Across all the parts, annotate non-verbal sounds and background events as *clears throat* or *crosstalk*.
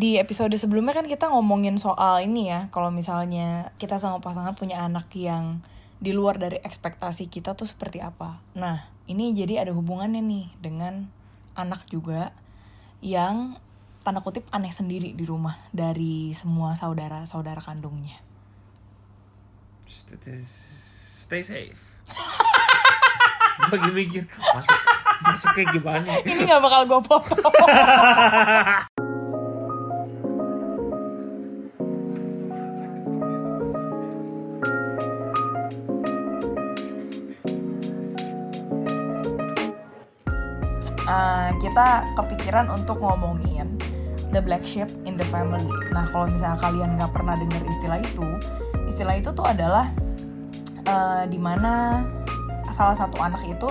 di episode sebelumnya kan kita ngomongin soal ini ya, kalau misalnya kita sama pasangan punya anak yang di luar dari ekspektasi kita tuh seperti apa. Nah, ini jadi ada hubungannya nih dengan anak juga yang tanda kutip aneh sendiri di rumah dari semua saudara-saudara kandungnya. Stay safe. *laughs* gue lagi mikir masuk masuknya gimana? Ini nggak bakal gue potong. *laughs* Uh, kita kepikiran untuk ngomongin the black sheep in the family. Nah, kalau misalnya kalian nggak pernah dengar istilah itu, istilah itu tuh adalah uh, di mana salah satu anak itu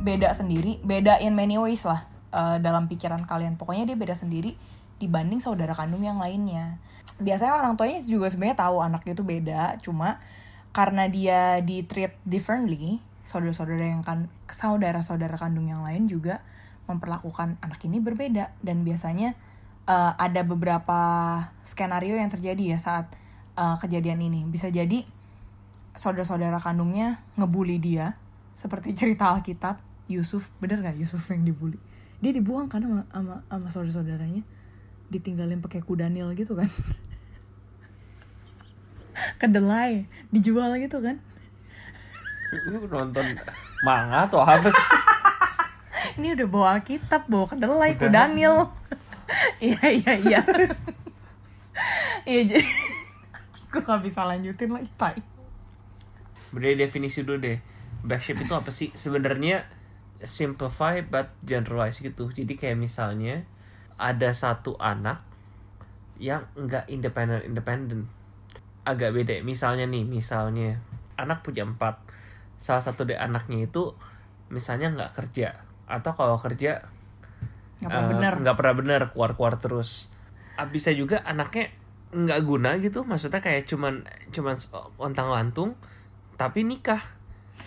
beda sendiri, beda in many ways lah uh, dalam pikiran kalian. Pokoknya dia beda sendiri dibanding saudara kandung yang lainnya. Biasanya orang tuanya juga sebenarnya tahu anaknya itu beda, cuma karena dia di treat differently, saudara-saudara yang kan saudara-saudara kandung yang lain juga memperlakukan anak ini berbeda dan biasanya uh, ada beberapa skenario yang terjadi ya saat uh, kejadian ini. Bisa jadi saudara-saudara kandungnya ngebully dia, seperti cerita Alkitab, Yusuf, bener gak Yusuf yang dibully? Dia dibuang kan sama, sama, sama saudara-saudaranya, ditinggalin pakai kuda nil gitu kan. *laughs* Kedelai, dijual gitu kan. Lu nonton manga atau apa sih? *laughs* Ini udah bawa Alkitab, bawa kedelai, kuda nil. *laughs* iya iya iya. *laughs* Iya jadi gue gak bisa lanjutin lagi pak Beri definisi dulu deh. Black sheep itu apa sih? Sebenarnya simplify but generalize gitu. Jadi kayak misalnya ada satu anak yang nggak independen independen agak beda. Misalnya nih misalnya anak punya empat salah satu dari anaknya itu misalnya nggak kerja atau kalau kerja nggak pernah uh, pernah benar keluar keluar terus. Ah, bisa juga anaknya nggak guna gitu maksudnya kayak cuman cuman ontang lantung tapi nikah.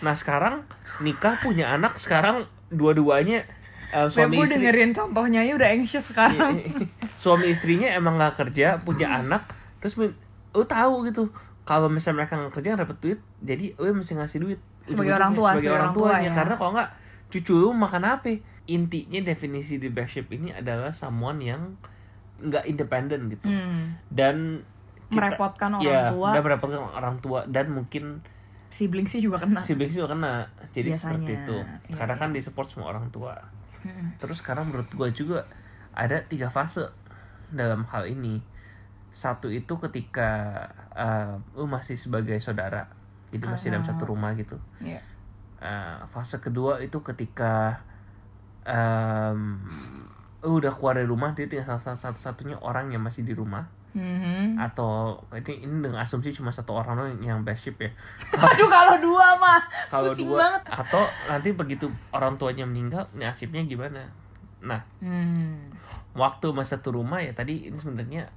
Nah sekarang nikah punya anak sekarang dua-duanya uh, suami istri dengerin contohnya ya udah anxious sekarang. Iya, iya. suami istrinya emang nggak kerja punya anak terus lu tahu gitu kalau misalnya mereka nggak kerja dapat duit jadi lu mesti ngasih duit sebagai orang tua sebagai, sebagai orang, tuanya. ya. karena kalau nggak cucu lu makan apa? Intinya definisi di black sheep ini adalah someone yang nggak independen gitu. Hmm. dan kita, merepotkan orang ya, tua. dan merepotkan orang tua dan mungkin sibling sih juga kena. Sibling sih juga kena. Jadi Biasanya, seperti itu. Ya, karena kan di support semua orang tua. Hmm. terus sekarang menurut gue juga ada tiga fase dalam hal ini. Satu itu ketika uh, lu masih sebagai saudara jadi masih dalam satu rumah gitu. Yeah uh, fase kedua itu ketika um, udah keluar dari rumah dia tinggal salah satu satunya orang yang masih di rumah. Mm-hmm. atau ini ini dengan asumsi cuma satu orang doang yang best ship ya. *laughs* Aduh kalau dua mah. Kalau dua. banget. atau nanti begitu orang tuanya meninggal nasibnya gimana? Nah hmm. waktu masa satu rumah ya tadi ini sebenarnya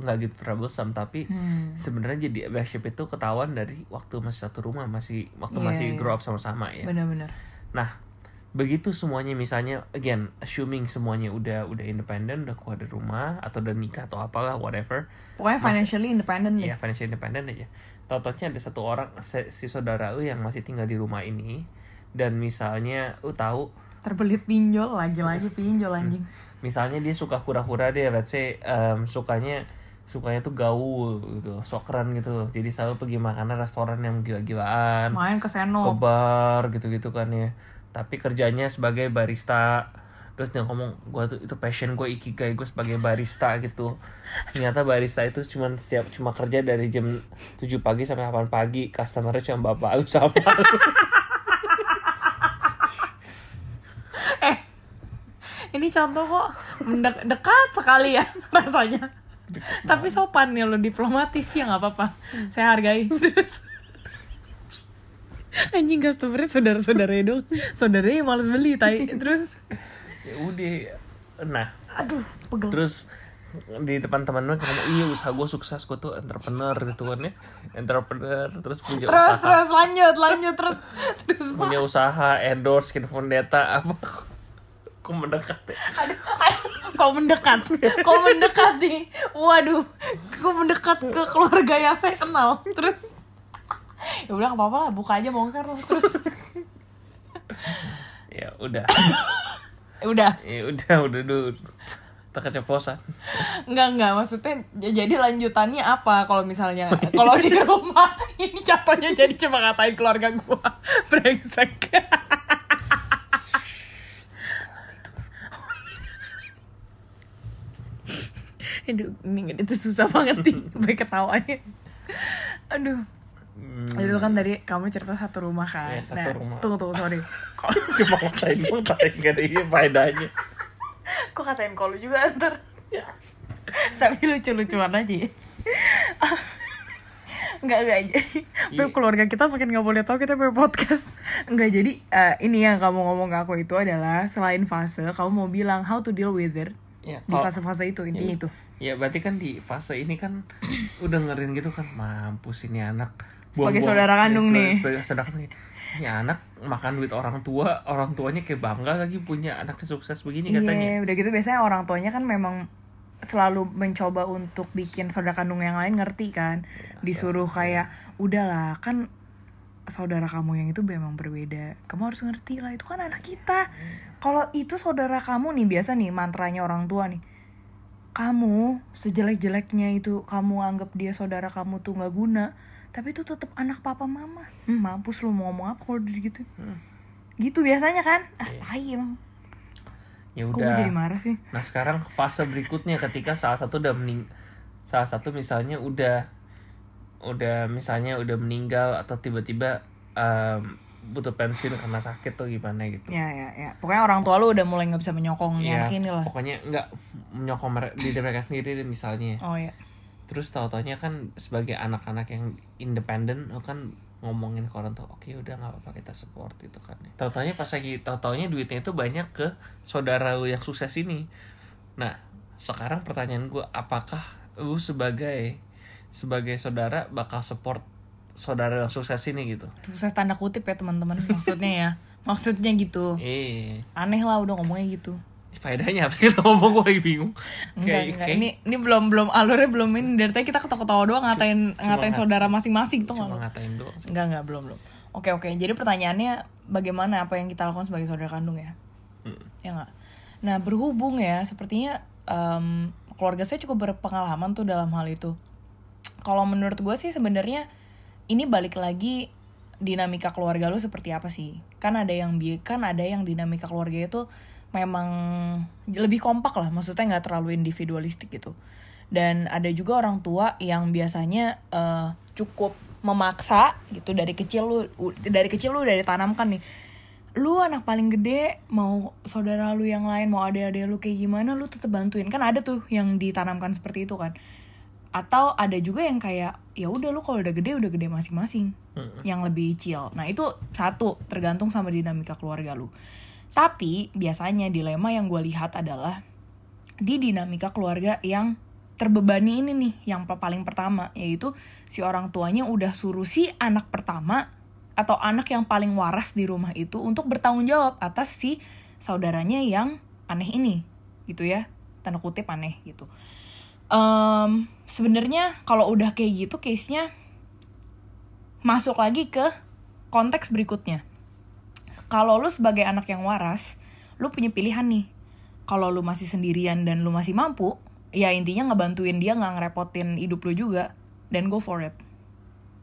nggak gitu troublesome tapi hmm. sebenarnya jadi ship itu ketahuan dari waktu masih satu rumah masih waktu yeah, masih yeah. grow up sama-sama ya. Benar-benar. Nah begitu semuanya misalnya again assuming semuanya udah udah independen udah keluar dari rumah atau udah nikah atau apalah whatever. Pokoknya financially independent ya financially independent aja. Tau-taunya ada satu orang si saudara lu yang masih tinggal di rumah ini dan misalnya lu tahu terbelit pinjol lagi-lagi pinjol anjing. Misalnya dia suka kura-kura deh let's say um, sukanya sukanya tuh gaul gitu sok keren gitu. Jadi selalu pergi makanan restoran yang gila-gilaan main ke seno ke bar gitu-gitu kan ya. Tapi kerjanya sebagai barista. Terus dia ngomong gue tuh itu passion gue ikigai gue sebagai barista gitu. Ternyata barista itu cuma setiap cuma kerja dari jam 7 pagi sampai 8 pagi. Customernya cuma bapak lu sama. *laughs* Eh ini contoh kok dekat sekali ya *laughs* rasanya tapi sopan ya lo diplomatis ya nggak apa-apa. Saya hargai. Terus *laughs* anjing customernya saudara-saudara dong. Saudaranya yang males beli tai. Terus? Ya udah nah. Aduh pegel terus di depan teman teman ngomong iya usaha gue sukses gue tuh entrepreneur gitu kan ya. Entrepreneur terus punya terus, usaha. terus lanjut lanjut terus. Terus punya usaha endorse skin data apa kok mendekat ya? aduh, aduh, kau mendekat. Kau mendekat nih. Waduh kau mendekat ke keluarga yang saya kenal. Terus ya udah apa-apa lah buka aja bongkar lah terus. Ya udah. Udah. Ya udah udah dulu. Tak keceplosan. Enggak, enggak. Maksudnya jadi lanjutannya apa? Kalau misalnya kalau di rumah *laughs* ini jatuhnya jadi cuma ngatain keluarga gua. *laughs* Brengsek. Aduh, ini itu susah banget nih *laughs* baik ketawanya. Aduh. Itu kan tadi kamu cerita satu rumah kan. Iya, satu rumah. Tunggu tunggu sorry. *laughs* Kok cuma ngatain *laughs* ngatain gak ada ini faedahnya kok katain kalau juga ntar tapi lucu-lucuan aja ya. Enggak, enggak aja. Pep, keluarga kita makin nggak boleh tahu kita punya podcast. Enggak, jadi eh, ini yang kamu ngomong ke aku itu adalah selain fase, kamu mau bilang how to deal with it. Ya, Di fase-fase itu, intinya itu. ya berarti kan di fase ini kan *clears throat* udah ngerin gitu kan mampus ini anak Sebagai Buang-buang- saudara kandung ya, nih. sebagai saudara kandung ini anak makan duit orang tua orang tuanya kayak bangga lagi punya anaknya sukses begini Iya, katanya udah gitu biasanya orang tuanya kan memang selalu mencoba untuk bikin saudara kandung yang lain ngerti kan. Disuruh kayak udahlah kan saudara kamu yang itu memang berbeda. Kamu harus ngerti lah itu kan anak kita. Kalau itu saudara kamu nih biasa nih mantranya orang tua nih. Kamu sejelek-jeleknya itu kamu anggap dia saudara kamu tuh nggak guna, tapi itu tetap anak papa mama. Hmm, mampus lu mau ngomong apa kalau gitu. Gitu biasanya kan? Ah, tai emang. ya Kok gue udah jadi marah sih? Nah sekarang fase berikutnya ketika salah satu udah mening salah satu misalnya udah udah misalnya udah meninggal atau tiba-tiba em, butuh pensiun karena sakit tuh gimana gitu. Ya ya ya. Pokoknya orang tua lu udah mulai nggak bisa menyokong anak ini lah. pokoknya nggak menyokong mere- diri mereka sendiri deh misalnya. Oh ya. Terus tahu-taunya kan sebagai anak-anak yang independen oh kan ngomongin ke orang tua, oke udah nggak apa-apa kita support itu kan. Tahu-taunya pas lagi tahu-taunya duitnya itu banyak ke saudara lu yang sukses ini. Nah, sekarang pertanyaan gue, apakah lu sebagai sebagai saudara bakal support saudara yang sukses ini gitu? Sukses tanda kutip ya teman-teman. Maksudnya ya. *laughs* Maksudnya gitu. Eh, Aneh lah udah ngomongnya gitu. faedahnya apa kita ngomong gue bingung. Enggak, Kayak- enggak. kayak Ini ini belum belum alurnya belum ini dari tadi kita ketawa-ketawa doang ngatain ngatain ngat- saudara masing-masing tuh cuma nggak? ngatain doang sih. Enggak enggak belum belum. Oke oke. Jadi pertanyaannya bagaimana apa yang kita lakukan sebagai saudara kandung ya? Hmm. Ya enggak. Nah berhubung ya sepertinya em, keluarga saya cukup berpengalaman tuh dalam hal itu. Kalau menurut gue sih sebenarnya ini balik lagi dinamika keluarga lu seperti apa sih? Kan ada yang bi kan ada yang dinamika keluarga itu memang lebih kompak lah, maksudnya nggak terlalu individualistik gitu. Dan ada juga orang tua yang biasanya eh, cukup memaksa gitu dari kecil lu dari kecil lu udah ditanamkan nih lu anak paling gede mau saudara lu yang lain mau adik-adik lu kayak gimana lu tetap bantuin kan ada tuh yang ditanamkan seperti itu kan atau ada juga yang kayak ya udah lu kalau udah gede udah gede masing-masing. Yang lebih chill. Nah itu satu tergantung sama dinamika keluarga lu. Tapi biasanya dilema yang gue lihat adalah di dinamika keluarga yang terbebani ini nih yang pa- paling pertama yaitu si orang tuanya udah suruh si anak pertama atau anak yang paling waras di rumah itu untuk bertanggung jawab atas si saudaranya yang aneh ini gitu ya. Tanda kutip aneh gitu Em, sebenarnya kalau udah kayak gitu case nya masuk lagi ke konteks berikutnya. Kalau lu sebagai anak yang waras lu punya pilihan nih. Kalau lu masih sendirian dan lu masih mampu ya intinya ngebantuin dia nggak ngerepotin hidup lu juga dan go for it.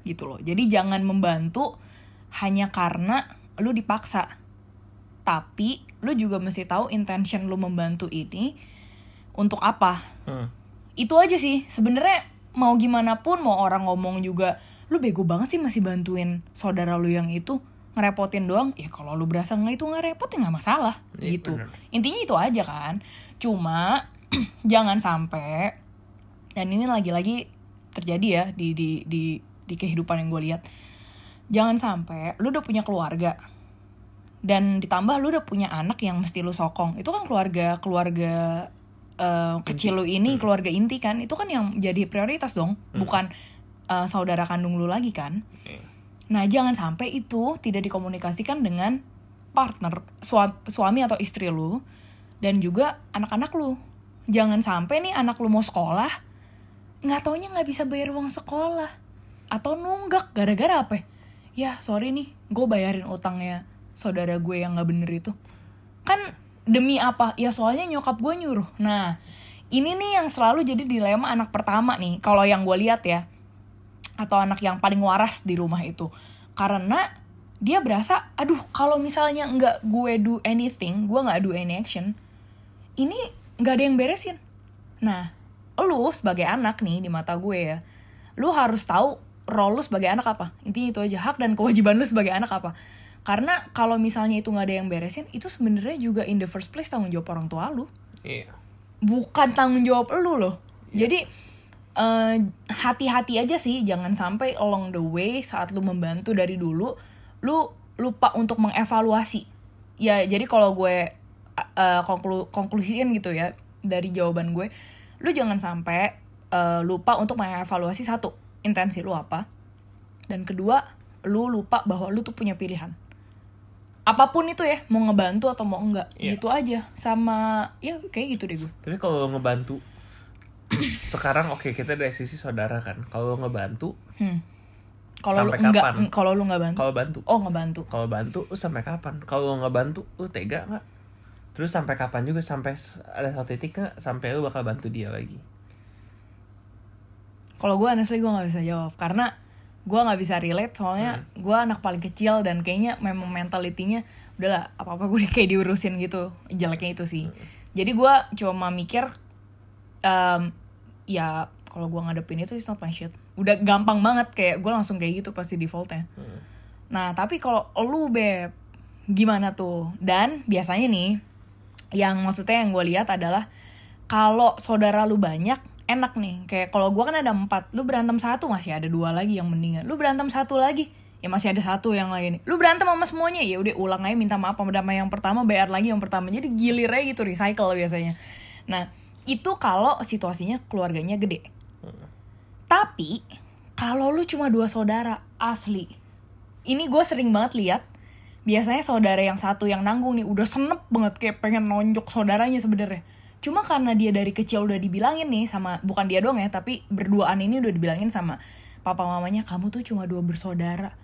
Gitu loh. Jadi jangan membantu hanya karena lu dipaksa. Tapi lu juga mesti tahu intention lu membantu ini untuk apa? Hmm. Itu aja sih. Sebenarnya mau gimana pun mau orang ngomong juga lu bego banget sih masih bantuin saudara lu yang itu ngerepotin doang. Ya kalau lu berasa nggak itu nggak repot ya nggak masalah. Iya, gitu. bener. intinya itu aja kan. Cuma *clears throat* jangan sampai dan ini lagi-lagi terjadi ya di di di di kehidupan yang gue lihat. Jangan sampai lu udah punya keluarga dan ditambah lu udah punya anak yang mesti lu sokong. Itu kan keluarga keluarga eh, kecil lu ini keluarga inti kan itu kan yang jadi prioritas dong. Bukan eh, saudara kandung lu lagi kan. Oke. nah jangan sampai itu tidak dikomunikasikan dengan partner sua- suami atau istri lu dan juga anak-anak lu. Jangan sampai nih anak lu mau sekolah nggak taunya nggak bisa bayar uang sekolah atau nunggak gara-gara apa? Ya sorry nih gue bayarin utangnya saudara gue yang nggak bener itu. Kan demi apa? Ya soalnya nyokap gue nyuruh. Nah ini nih yang selalu jadi dilema anak pertama nih kalau yang gue lihat ya atau anak yang paling waras di rumah itu. Karena dia berasa aduh kalau misalnya nggak gue do anything gue nggak do any action ini nggak ada yang beresin. Nah lu sebagai anak nih di mata gue ya lu harus tahu role lu sebagai anak apa. Intinya itu aja hak dan kewajiban lu sebagai anak apa karena kalau misalnya itu nggak ada yang beresin itu sebenarnya juga in the first place tanggung jawab orang tua lu. Iya. Bukan tanggung jawab lu loh. Yeah. jadi uh, hati-hati aja sih jangan sampai along the way saat lu membantu dari dulu lu lupa untuk mengevaluasi. Ya jadi kalau gue uh, konklu konklusiin gitu ya dari jawaban gue lu jangan sampai uh, lupa untuk mengevaluasi satu intensi lu apa. Dan kedua lu lupa bahwa lu tuh punya pilihan apa pun itu ya mau ngebantu atau mau enggak yeah. gitu aja. Sama ya kayak gitu deh gue tapi kalau ngebantu *clears throat* sekarang oke okay, kita dari sisi saudara kan. Kalau ngebantu hmm. kalau lu enggak kalau lu nggak bantu? Kalau bantu. Oh ngebantu. Kalau bantu lu sampai kapan? Kalau ngebantu lu tega nggak? Terus sampai kapan juga? Sampai ada satu titik nggak? Sampai lu bakal bantu dia lagi. Kalau gue honestly gue nggak bisa jawab. Karena gue nggak bisa relate soalnya hmm. gue anak paling kecil dan kayaknya memang mentalitinya udahlah apa apa gue kayak diurusin gitu jeleknya itu sih hmm. jadi gue cuma mikir um, ya kalau gue ngadepin itu it's not my shit udah gampang banget kayak gue langsung kayak gitu pasti defaultnya hmm. nah tapi kalau lu beb gimana tuh dan biasanya nih yang maksudnya yang gue lihat adalah kalau saudara lu banyak enak nih. Kayak kalau gue kan ada empat lu berantem satu masih ada dua lagi yang mendingan. Lu berantem satu lagi ya masih ada satu yang lain. Lu berantem sama semuanya ya udah ulang aja minta maaf sama yang pertama bayar lagi yang pertama. Jadi gilir aja gitu recycle biasanya. Nah itu kalau situasinya keluarganya gede. Tapi kalau lu cuma dua saudara asli. Ini gue sering banget lihat biasanya saudara yang satu yang nanggung nih udah senep banget kayak pengen nonjok saudaranya sebenarnya cuma karena dia dari kecil udah dibilangin nih sama bukan dia doang ya tapi berduaan ini udah dibilangin sama papa mamanya kamu tuh cuma dua bersaudara.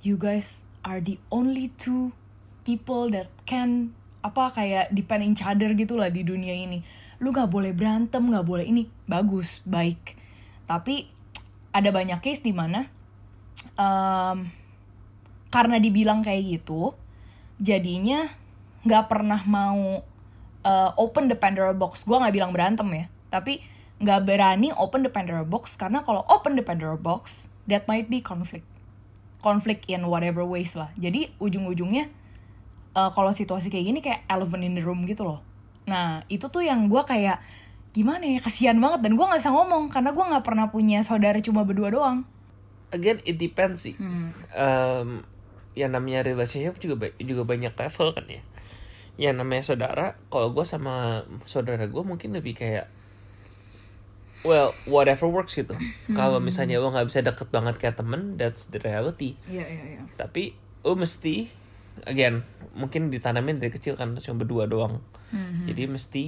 You guys are the only two people that can apa kayak depend each other gitu lah di dunia ini. Lu nggak boleh berantem nggak boleh ini. Bagus baik. Tapi ada banyak case di mana um, karena dibilang kayak gitu jadinya nggak pernah mau uh, open the Pandora box. Gue nggak bilang berantem ya tapi nggak berani open the Pandora box karena kalau open the Pandora box that might be conflict. Conflict in whatever ways lah. Jadi ujung-ujungnya uh, kalau situasi kayak gini kayak elephant in the room gitu loh. Nah itu tuh yang gue kayak gimana ya kasihan banget. Dan gue nggak bisa ngomong karena gue nggak pernah punya saudara cuma berdua doang. Again it depends sih. Hmm. um, yang namanya relationship juga juga banyak level kan ya yang namanya saudara kalau gue sama saudara gue mungkin lebih kayak well whatever works gitu hmm. kalau misalnya lo nggak bisa deket banget kayak temen that's the reality yeah, yeah, yeah. tapi lo mesti again mungkin ditanamin dari kecil kan cuma berdua doang hmm. jadi mesti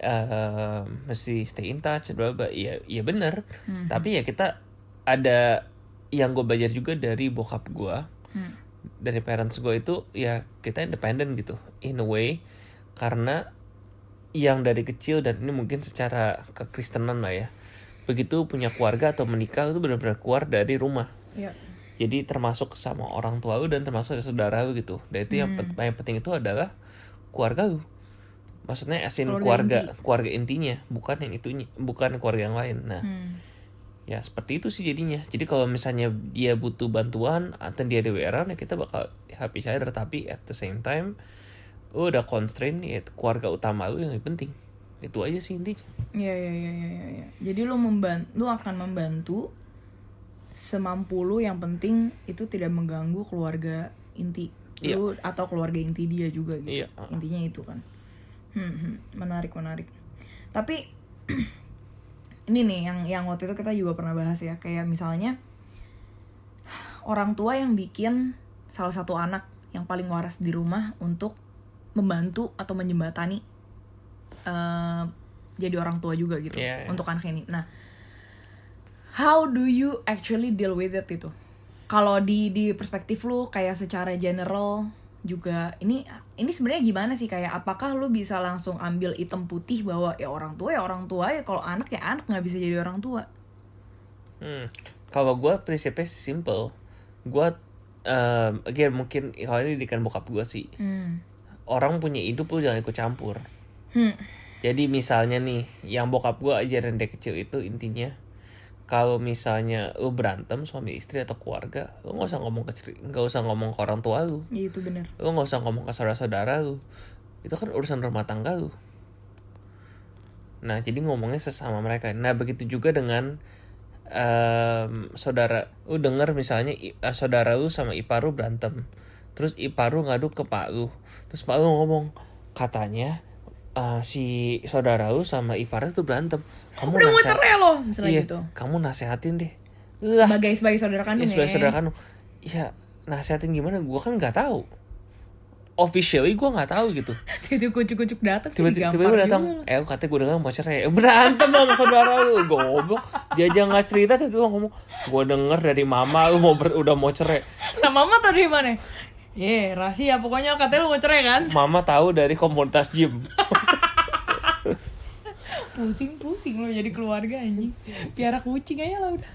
uh, mesti stay in touch bla bla ya ya bener hmm. tapi ya kita ada yang gue belajar juga dari bokap gue hmm dari parents gue itu ya kita independen gitu in a way. Karena yang dari kecil dan ini mungkin secara kekristenan lah ya. Begitu punya keluarga atau menikah itu benar-benar keluar dari rumah. Yeah. jadi termasuk sama orang tua lu dan termasuk saudara lu gitu. Dan itu hmm. yang, yang penting itu adalah keluarga lu maksudnya asin keluarga keluarga, inti. keluarga intinya bukan yang itunya bukan keluarga yang lain. Nah hmm ya seperti itu sih jadinya. Jadi kalau misalnya dia butuh bantuan atau dia ada WR ya kita bakal happy share tapi at the same time lu udah constraint ya keluarga utama lu yang lebih penting. Itu aja sih intinya. Ya ya ya ya ya, ya. jadi lu membantu lu akan membantu semampu lu. Yang penting itu tidak mengganggu keluarga inti. Iya. lu atau keluarga inti dia juga gitu. Iya. intinya itu kan. Hmm, hmm. menarik menarik. Tapi *clears throat* ini nih yang yang waktu itu kita juga pernah bahas ya. Kayak misalnya orang tua yang bikin salah satu anak yang paling waras di rumah untuk membantu atau menjembatani uh, jadi orang tua juga gitu yeah, yeah. untuk anak ini. Nah how do you actually deal with it itu? Kalau di di perspektif lu kayak secara general juga ini ini sebenarnya gimana sih kayak apakah lu bisa langsung ambil item putih bahwa ya orang tua ya orang tua ya kalau anak ya anak nggak bisa jadi orang tua hmm. kalau gue prinsipnya simple gue um, again mungkin kalau ini dikan bokap gue sih hmm. orang punya hidup lu jangan ikut campur hmm. jadi misalnya nih yang bokap gue ajarin dari kecil itu intinya kalau misalnya lu berantem suami istri atau keluarga lu nggak usah ngomong ke nggak usah ngomong ke orang tua lu. Iya itu benar. Lu nggak usah ngomong ke saudara-saudara lu. Itu kan urusan rumah tangga lu. Nah jadi ngomongnya sesama mereka. Nah begitu juga dengan um, saudara lu denger misalnya uh, saudara lu sama ipar lu berantem. Terus ipar lu ngadu ke pak lu. Terus pak lu ngomong katanya uh, si saudara lu sama iparnya tuh berantem. Kamu udah mau cerai loh misalnya iya, gitu. kamu nasehatin deh. Lah. Sebagai sebagai saudara kandung ya, sebagai saudara kandung. Ya nasehatin gimana? Gue kan nggak tahu. Officially gue nggak tahu gitu. *laughs* Tiba-tiba kucuk-kucuk datang tiba-tiba tiba datang eh katanya gue dengar mau cerai. Eh, berantem sama saudara lu *laughs* goblok. Dia aja nggak cerita tuh ngomong gue denger dari mama lu mau ber, udah mau cerai. Nah mama tau dari mana? Ye, yeah, rahasia pokoknya katanya lu mau cerai kan? Mama tahu dari komunitas gym. *laughs* pusing-pusing lo jadi keluarga anjing. Piara kucing aja lah udah.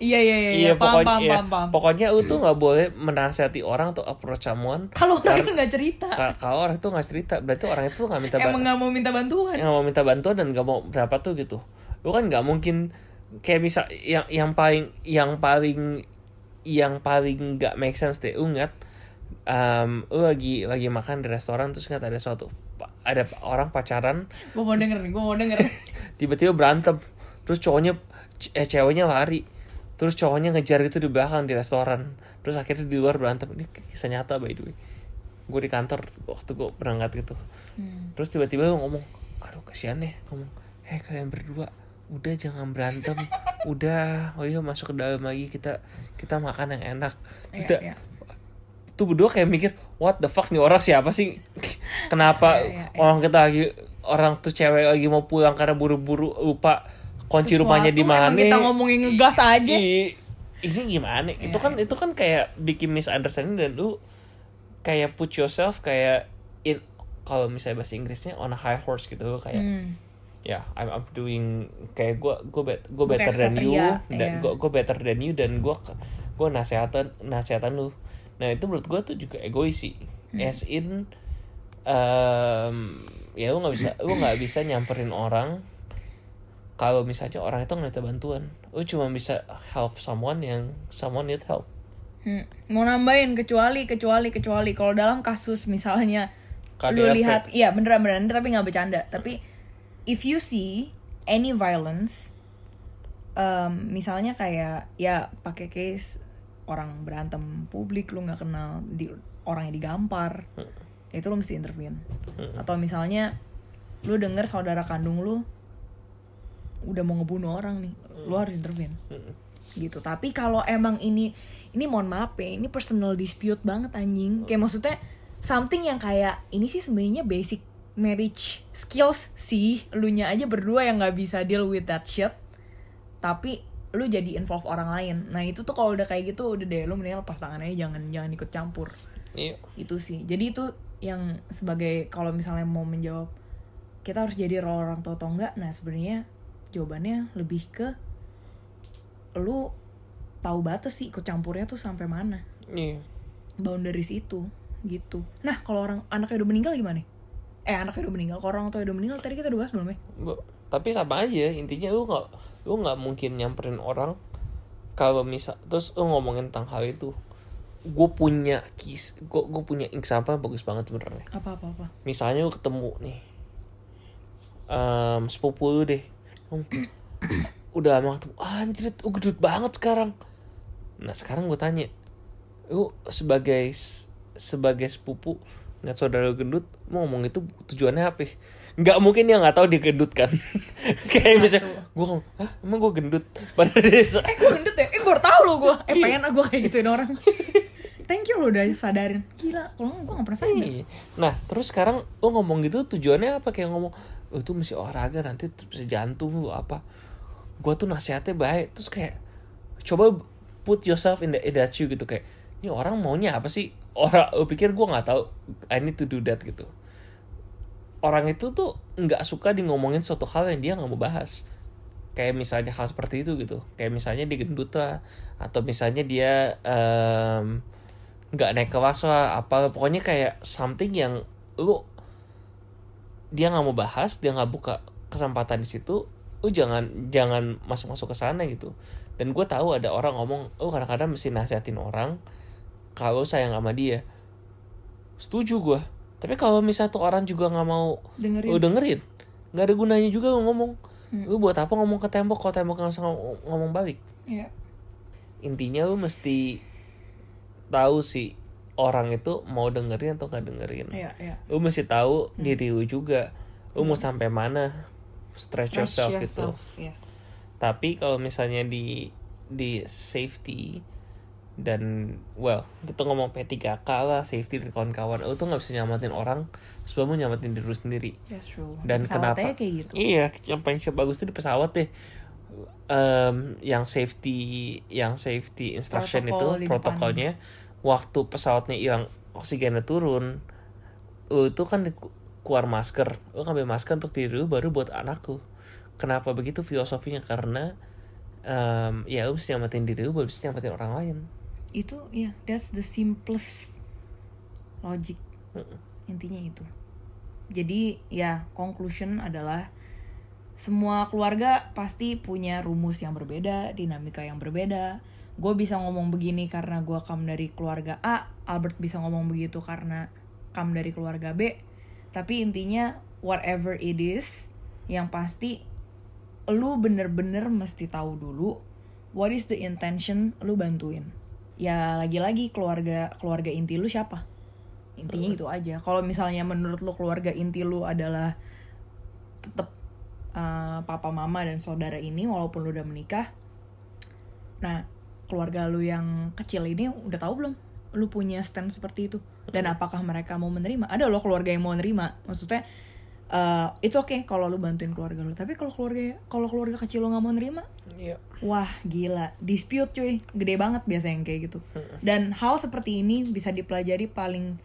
Iya iya iya, iya paham, pokoknya, paham, iya, paham, paham. pokoknya lu tuh nggak boleh menasihati orang atau approach someone. Kalau orang itu nggak cerita. kalau orang itu nggak cerita berarti orang itu nggak minta emang nggak mau minta bantuan. Nggak mau minta bantuan dan nggak mau berapa tuh gitu. Lu kan nggak mungkin kayak bisa yang yang paling yang paling yang paling nggak make sense deh. Lu nggak um, lu lagi lagi makan di restoran terus nggak ada suatu ada orang pacaran gue mau denger nih gue mau denger. *laughs* Tiba-tiba berantem. Terus cowoknya eh ceweknya lari. Terus cowoknya ngejar itu di belakang di restoran. Terus akhirnya di luar berantem. Ini kisah nyata by the way. Gue di kantor waktu gue berangkat gitu. Hmm. terus tiba-tiba gue ngomong aduh kasihan nih ngomong heh kalian berdua udah jangan berantem. *laughs* Udah oh iya masuk ke dalam lagi. Kita kita makan yang enak. Terus yeah, yeah tuh berdua kayak mikir what the fuck nih orang siapa sih *laughs* kenapa yeah, yeah, yeah. orang kita lagi orang tuh cewek lagi mau pulang karena buru-buru lupa kunci Sesuatu rumahnya di mana kita ngomongin ngegas aja I, ini gimana yeah. itu kan itu kan kayak bikin misunderstanding dan lu kayak put yourself kayak in kalau misalnya bahasa Inggrisnya on a high horse gitu kayak hmm. ya yeah, I'm, I'm doing kayak gue gue bet gue better than you dan yeah. gue gue better than you dan gue gue nasehatan nasehatan lu nah itu menurut gue tuh juga egois sih hmm. as in um, ya lu nggak bisa lu nggak bisa nyamperin orang kalau misalnya orang itu nggak bantuan lu cuma bisa help someone yang someone need help hmm. mau nambahin kecuali kecuali kecuali kalau dalam kasus misalnya KDRT. lu lihat iya beneran beneran tapi nggak bercanda tapi if you see any violence um, misalnya kayak ya pakai case orang berantem publik lu nggak kenal di orangnya digampar hmm. itu lu mesti intervene hmm. atau misalnya lu denger saudara kandung lu udah mau ngebunuh orang nih hmm. lu harus intervene hmm. gitu tapi kalau emang ini ini mohon maaf ya ini personal dispute banget anjing kayak maksudnya something yang kayak ini sih sebenarnya basic marriage skills sih lu nya aja berdua yang nggak bisa deal with that shit tapi lu jadi involve orang lain. Nah itu tuh kalau udah kayak gitu udah deh lu mendingan lepas tangannya jangan jangan ikut campur. Iya. itu sih. Jadi itu yang sebagai kalau misalnya mau menjawab kita harus jadi role orang tua atau enggak? Nah sebenarnya jawabannya lebih ke lu tahu batas sih ikut campurnya tuh sampai mana. Iya. boundaries itu gitu. Nah kalau orang anaknya udah meninggal gimana eh anaknya udah meninggal. Kalau orang tua udah meninggal tadi kita udah bahas belum ya? Tapi sama aja intinya lu nggak lu nggak mungkin nyamperin orang kalau misal terus lu ngomongin tentang hal itu. Gue punya kis gue gue punya example bagus banget sebenarnya. Apa apa apa? Misalnya lu ketemu nih um, sepupu lu deh. *clears throat* Udah lama ketemu. Anjir lu gendut banget sekarang. Nah sekarang gue tanya lu sebagai sebagai sepupu ngeliat saudara gendut mau ngomong itu tujuannya apa nggak mungkin dia nggak tahu dia gendut kan. *laughs* Kayak bisa gue ngomong ah emang gue gendut? Pada desa eh gue gendut ya? Eh gue tahu lo gue eh iya. pengen gue kayak gituin orang. *laughs* Thank you lo udah sadarin. Gila kalau gue gak pernah sadar. Iya. nah terus sekarang lo ngomong gitu tujuannya apa? Kayak ngomong oh, itu mesti olahraga nanti bisa jantung lu apa. Gue tuh nasihatnya baik. Terus kayak coba put yourself in the in that shoe gitu. Kayak ini orang maunya apa sih? Orang pikir gue nggak tahu? I need to do that gitu orang itu tuh nggak suka di ngomongin suatu hal yang dia nggak mau bahas. Kayak misalnya hal seperti itu gitu. Kayak misalnya di gendut lah atau misalnya dia nggak um, naik kelas lah apa. Pokoknya kayak something yang lu dia nggak mau bahas dia nggak buka kesempatan di situ lu jangan jangan masuk masuk ke sana gitu. Dan gue tahu ada orang ngomong oh kadang-kadang mesti nasihatin orang kalau sayang sama dia. Setuju gue tapi kalau misalnya tuh orang juga nggak mau dengerin lu dengerin nggak ada gunanya juga lu ngomong hmm. lu buat apa ngomong ke tembok kalau tembok nggak usah ngomong, ngomong balik yeah. intinya lu mesti tahu sih orang itu mau dengerin atau gak dengerin. Iya, iya. Lu mesti tahu hmm. diri lu juga. Lu hmm. mau sampai mana stretch, stretch yourself, gitu. yourself gitu. Yes. Tapi kalau misalnya di di safety dan well kita ngomong P3K lah safety dan kawan-kawan. Lu tuh nggak bisa nyamatin orang sebelum nyamatin diri lu sendiri. Yes, true. dan kenapa? kayak gitu. iya yang paling bagus tuh di pesawat deh. Um, yang safety yang safety instruction Protokol itu protokolnya waktu pesawatnya hilang oksigennya turun lu itu kan keluar masker. Lu ngambil masker untuk diri lu baru buat anakku. Kenapa begitu filosofinya? Karena um, ya lu bisa nyamatin diri lu baru bisa nyamatin orang lain itu ya yeah, that's the simplest logic. Intinya itu. Jadi ya conclusion adalah semua keluarga pasti punya rumus yang berbeda dinamika yang berbeda. Gue bisa ngomong begini karena gue kam dari keluarga A Albert bisa ngomong begitu karena kam dari keluarga B. Tapi intinya whatever it is yang pasti lu bener-bener mesti tahu dulu what is the intention lu bantuin ya lagi-lagi keluarga keluarga inti lu siapa? Intinya itu aja. Kalau misalnya menurut lu keluarga inti lu adalah tetap uh, eh, papa mama dan saudara ini walaupun lu udah menikah nah keluarga lu yang kecil ini udah tahu belum lu punya stand seperti itu? Dan apakah mereka mau menerima? Ada loh keluarga yang mau menerima. Maksudnya uh, it's okay kalau lu bantuin keluarga lu. Tapi kalau keluarga kalau keluarga kecil lu nggak mau nerima yeah. wah gila. Dispute cuy. Gede banget biasa yang kayak gitu. Dan hal seperti ini bisa dipelajari paling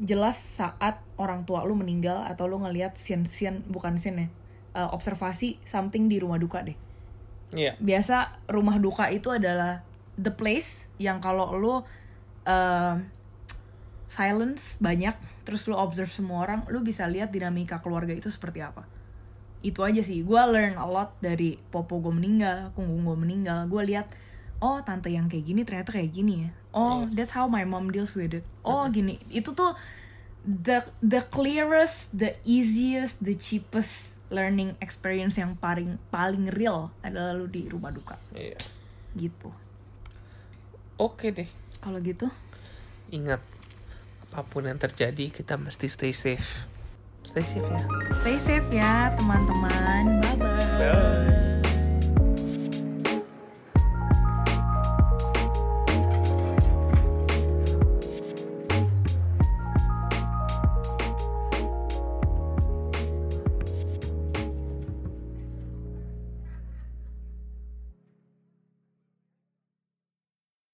jelas saat orang tua lu meninggal atau lu ngelihat scene-scene bukan scene ya uh, observasi something di rumah duka deh. Yeah. biasa rumah duka itu adalah the place yang kalau lo uh, silence banyak terus lo observe semua orang lo bisa lihat dinamika keluarga itu seperti apa. Itu aja sih. Gue learn a lot dari popo gue meninggal kunggung gue meninggal. Gue lihat oh tante yang kayak gini ternyata kayak gini ya. Oh that's how my mom deals with it. Oh gini. Itu tuh the the clearest the easiest the cheapest learning experience yang paling paling real adalah lu di rumah duka. Yeah. gitu. Oke deh. Kalau gitu? Ingat, apa pun yang terjadi kita mesti stay safe. Stay safe ya. Stay safe ya teman-teman. Bye-bye. Bye.